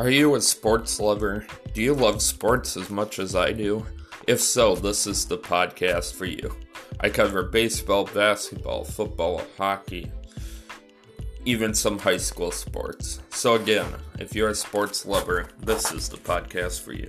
Are you a sports lover? Do you love sports as much as I do? If so, this is the podcast for you. I cover baseball, basketball, football, hockey, even some high school sports. So, again, if you're a sports lover, this is the podcast for you.